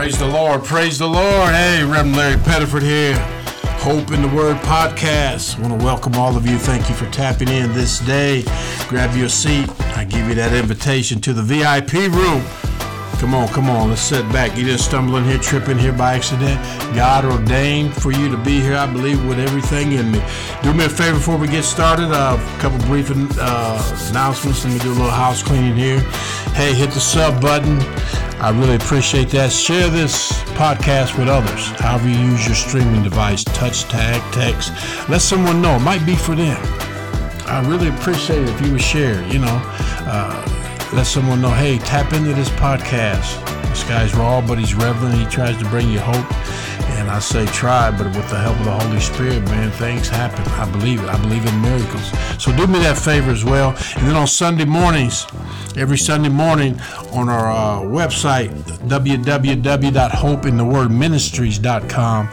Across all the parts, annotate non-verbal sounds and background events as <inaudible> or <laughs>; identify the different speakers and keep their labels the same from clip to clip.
Speaker 1: Praise the Lord. Praise the Lord. Hey, Reverend Larry Pettiford here. Hope in the Word podcast. I want to welcome all of you. Thank you for tapping in this day. Grab your seat. I give you that invitation to the VIP room. Come on, come on. Let's sit back. You just in here, tripping here by accident. God ordained for you to be here, I believe, with everything in me. Do me a favor before we get started. Uh, a couple brief uh, announcements. Let me do a little house cleaning here. Hey, hit the sub button. I really appreciate that. Share this podcast with others. However you use your streaming device, touch, tag, text. Let someone know. It might be for them. I really appreciate if you would share. You know. Uh, let someone know, hey, tap into this podcast. This guy's raw, but he's reverent. He tries to bring you hope. And I say try, but with the help of the Holy Spirit, man, things happen. I believe it. I believe in miracles. So do me that favor as well. And then on Sunday mornings, every Sunday morning on our uh, website, www.hopeinthewordministries.com,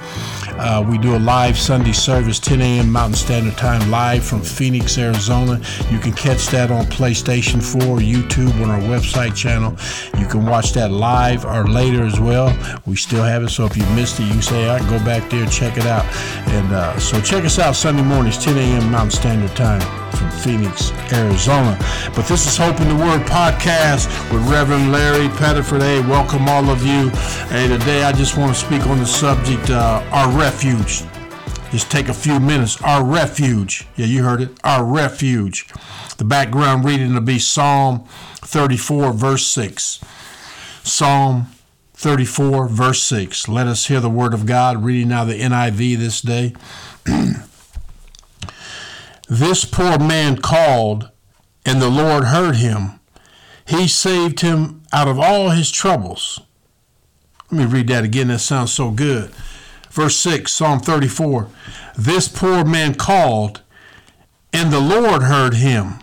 Speaker 1: uh, we do a live Sunday service, 10 a.m. Mountain Standard Time, live from Phoenix, Arizona. You can catch that on PlayStation 4, YouTube, on our website channel. You can watch that live or later as well. We still have it, so if you missed it, you say, I right, go back there, check it out. And uh, so check us out Sunday mornings, 10 a.m. Mountain Standard Time from Phoenix, Arizona. But this is Hope in the Word podcast with Reverend Larry Pettiford. Hey, welcome all of you. Hey, today I just want to speak on the subject, uh, our refuge. Just take a few minutes. Our refuge. Yeah, you heard it. Our refuge. The background reading will be Psalm 34, verse 6. Psalm 34, verse 6. Let us hear the word of God. Reading now the NIV this day. <clears throat> this poor man called, and the Lord heard him. He saved him out of all his troubles. Let me read that again. That sounds so good. Verse 6, Psalm 34. This poor man called, and the Lord heard him.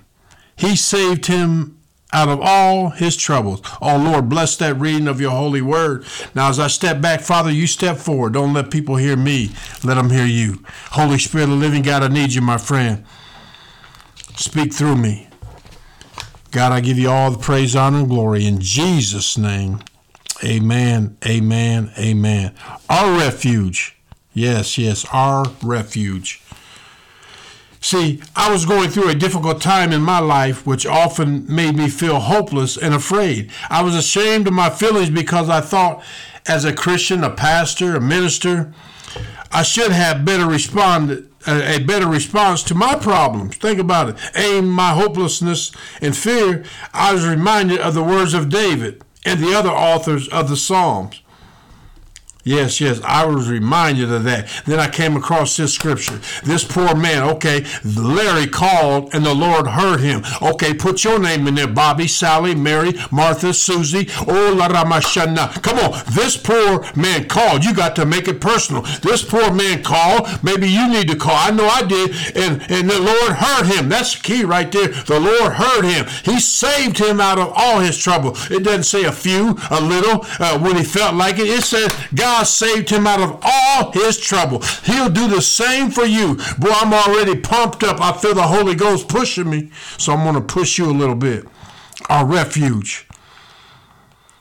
Speaker 1: He saved him out of all his troubles. Oh Lord, bless that reading of your holy word. Now, as I step back, Father, you step forward. Don't let people hear me, let them hear you. Holy Spirit of the living God, I need you, my friend. Speak through me. God, I give you all the praise, honor, and glory in Jesus' name. Amen, amen, amen. Our refuge. Yes, yes, our refuge. See, I was going through a difficult time in my life, which often made me feel hopeless and afraid. I was ashamed of my feelings because I thought, as a Christian, a pastor, a minister, I should have better responded a, better response to my problems. Think about it. Aim my hopelessness and fear, I was reminded of the words of David and the other authors of the Psalms. Yes, yes, I was reminded of that. Then I came across this scripture. This poor man, okay, Larry called and the Lord heard him. Okay, put your name in there, Bobby, Sally, Mary, Martha, Susie, oh la ramashana. Come on, this poor man called. You got to make it personal. This poor man called. Maybe you need to call. I know I did. And, and the Lord heard him. That's the key right there. The Lord heard him. He saved him out of all his trouble. It doesn't say a few, a little, uh, when he felt like it. It said God God saved him out of all his trouble. He'll do the same for you. Boy, I'm already pumped up. I feel the Holy Ghost pushing me. So I'm going to push you a little bit. Our refuge.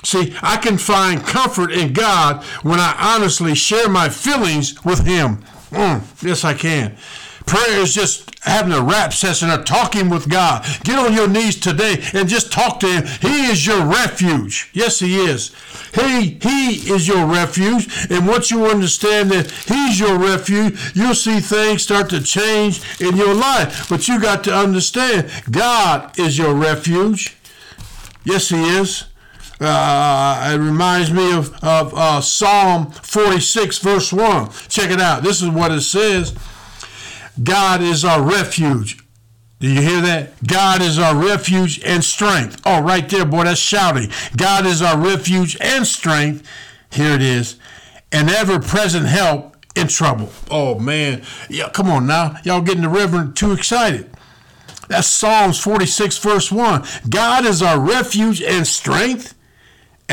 Speaker 1: See, I can find comfort in God when I honestly share my feelings with Him. Mm, yes, I can. Prayer is just having a rap session or talking with God. Get on your knees today and just talk to Him. He is your refuge. Yes, He is. He, he is your refuge. And once you understand that He's your refuge, you'll see things start to change in your life. But you got to understand God is your refuge. Yes, He is. Uh, it reminds me of, of uh, Psalm 46, verse 1. Check it out. This is what it says. God is our refuge. Do you hear that? God is our refuge and strength. Oh, right there, boy, that's shouting. God is our refuge and strength. Here it is. An ever present help in trouble. Oh, man. Yeah, come on now. Y'all getting the Reverend too excited. That's Psalms 46, verse 1. God is our refuge and strength,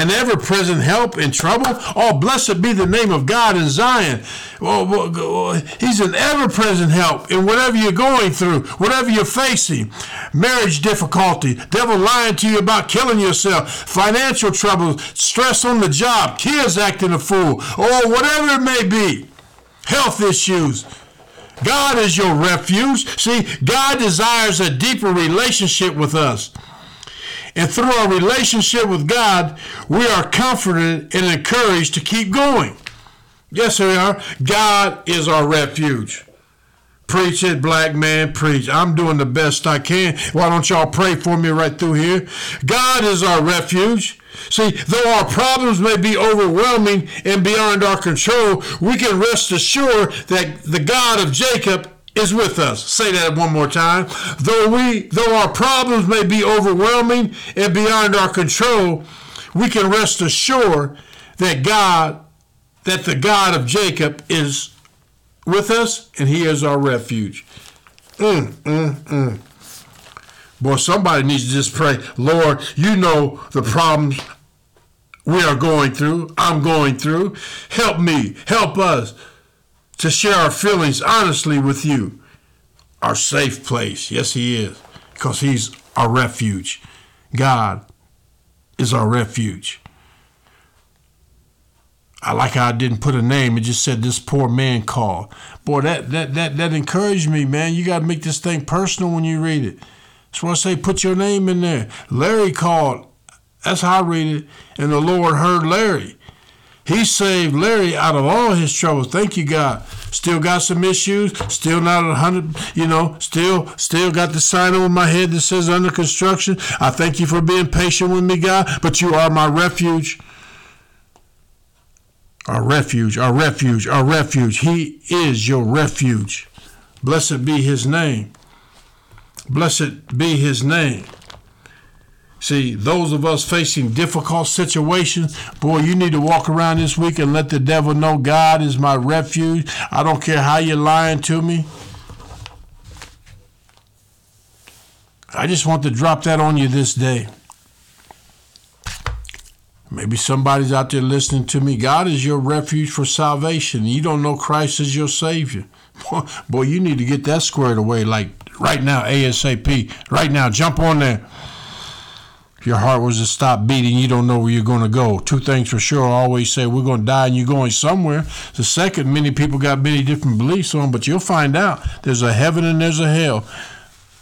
Speaker 1: an ever present help in trouble. Oh, blessed be the name of God in Zion. Oh, he's an ever present help in whatever you're going through, whatever you're facing. Marriage difficulty, devil lying to you about killing yourself, financial troubles, stress on the job, kids acting a fool, or whatever it may be, health issues. God is your refuge. See, God desires a deeper relationship with us. And through our relationship with God, we are comforted and encouraged to keep going. Yes, we are. God is our refuge. Preach it, black man, preach. I'm doing the best I can. Why don't y'all pray for me right through here? God is our refuge. See, though our problems may be overwhelming and beyond our control, we can rest assured that the God of Jacob is with us. Say that one more time. Though we though our problems may be overwhelming and beyond our control, we can rest assured that God that the God of Jacob is with us and he is our refuge. Mm, mm, mm. Boy, somebody needs to just pray, Lord, you know the problems we are going through, I'm going through. Help me, help us to share our feelings honestly with you. Our safe place. Yes, He is, because He's our refuge. God is our refuge. I like how I didn't put a name. It just said this poor man called. Boy, that that that that encouraged me, man. You got to make this thing personal when you read it. That's why I say put your name in there. Larry called. That's how I read it. And the Lord heard Larry. He saved Larry out of all his troubles. Thank you, God. Still got some issues. Still not a hundred. You know. Still, still got the sign over my head that says under construction. I thank you for being patient with me, God. But you are my refuge. Our refuge. Our refuge. Our refuge. He is your refuge. Blessed be His name. Blessed be His name. See, those of us facing difficult situations, boy, you need to walk around this week and let the devil know God is my refuge. I don't care how you're lying to me. I just want to drop that on you this day. Maybe somebody's out there listening to me. God is your refuge for salvation. You don't know Christ as your Savior. <laughs> Boy, you need to get that squared away like right now, ASAP. Right now, jump on there. If your heart was to stop beating, you don't know where you're going to go. Two things for sure. I always say we're going to die and you're going somewhere. The second, many people got many different beliefs on, but you'll find out there's a heaven and there's a hell.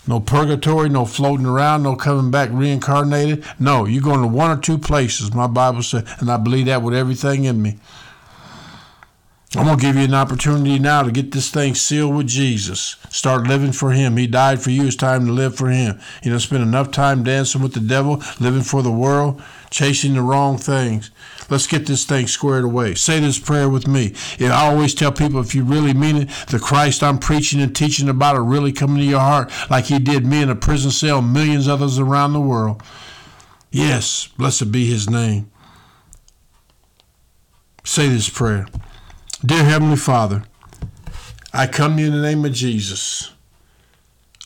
Speaker 1: No purgatory, no floating around, no coming back reincarnated. No, you're going to one or two places, my Bible said, and I believe that with everything in me. I'm going to give you an opportunity now to get this thing sealed with Jesus. Start living for Him. He died for you. It's time to live for Him. You know, spend enough time dancing with the devil, living for the world, chasing the wrong things. Let's get this thing squared away. Say this prayer with me. I always tell people if you really mean it, the Christ I'm preaching and teaching about are really coming to your heart like He did me in a prison cell, millions others around the world. Yes, blessed be His name. Say this prayer. Dear Heavenly Father, I come to you in the name of Jesus.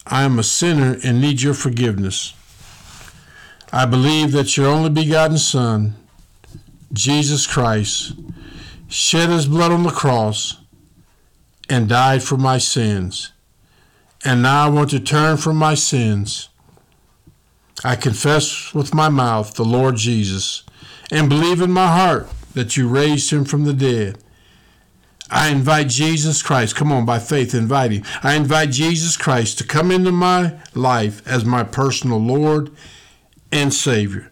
Speaker 1: I am a sinner and need your forgiveness. I believe that your only begotten Son, Jesus Christ, shed his blood on the cross and died for my sins. And now I want to turn from my sins. I confess with my mouth the Lord Jesus and believe in my heart that you raised him from the dead. I invite Jesus Christ, come on, by faith, invite him. I invite Jesus Christ to come into my life as my personal Lord and Savior.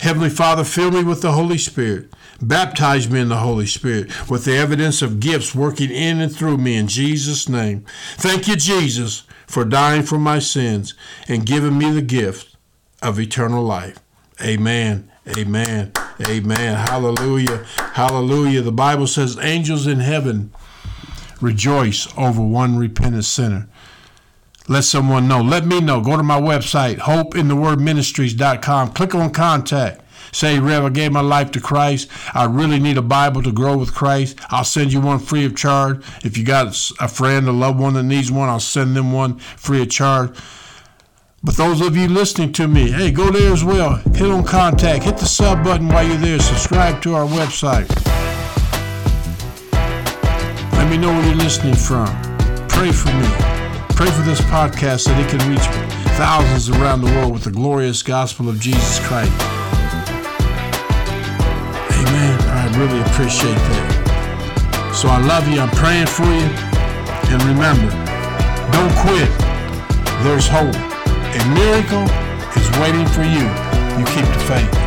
Speaker 1: Heavenly Father, fill me with the Holy Spirit. Baptize me in the Holy Spirit with the evidence of gifts working in and through me in Jesus' name. Thank you, Jesus, for dying for my sins and giving me the gift of eternal life. Amen. Amen. Amen. Hallelujah. Hallelujah. The Bible says angels in heaven rejoice over one repentant sinner. Let someone know. Let me know. Go to my website, hopeinthewordministries.com. Click on contact. Say, Rev, I gave my life to Christ. I really need a Bible to grow with Christ. I'll send you one free of charge. If you got a friend, a loved one that needs one, I'll send them one free of charge. But those of you listening to me, hey, go there as well. Hit on contact. Hit the sub button while you're there. Subscribe to our website. Let me know where you're listening from. Pray for me. Pray for this podcast that it can reach thousands around the world with the glorious gospel of Jesus Christ. Amen. I really appreciate that. So I love you. I'm praying for you. And remember, don't quit. There's hope. A miracle is waiting for you. You keep the faith.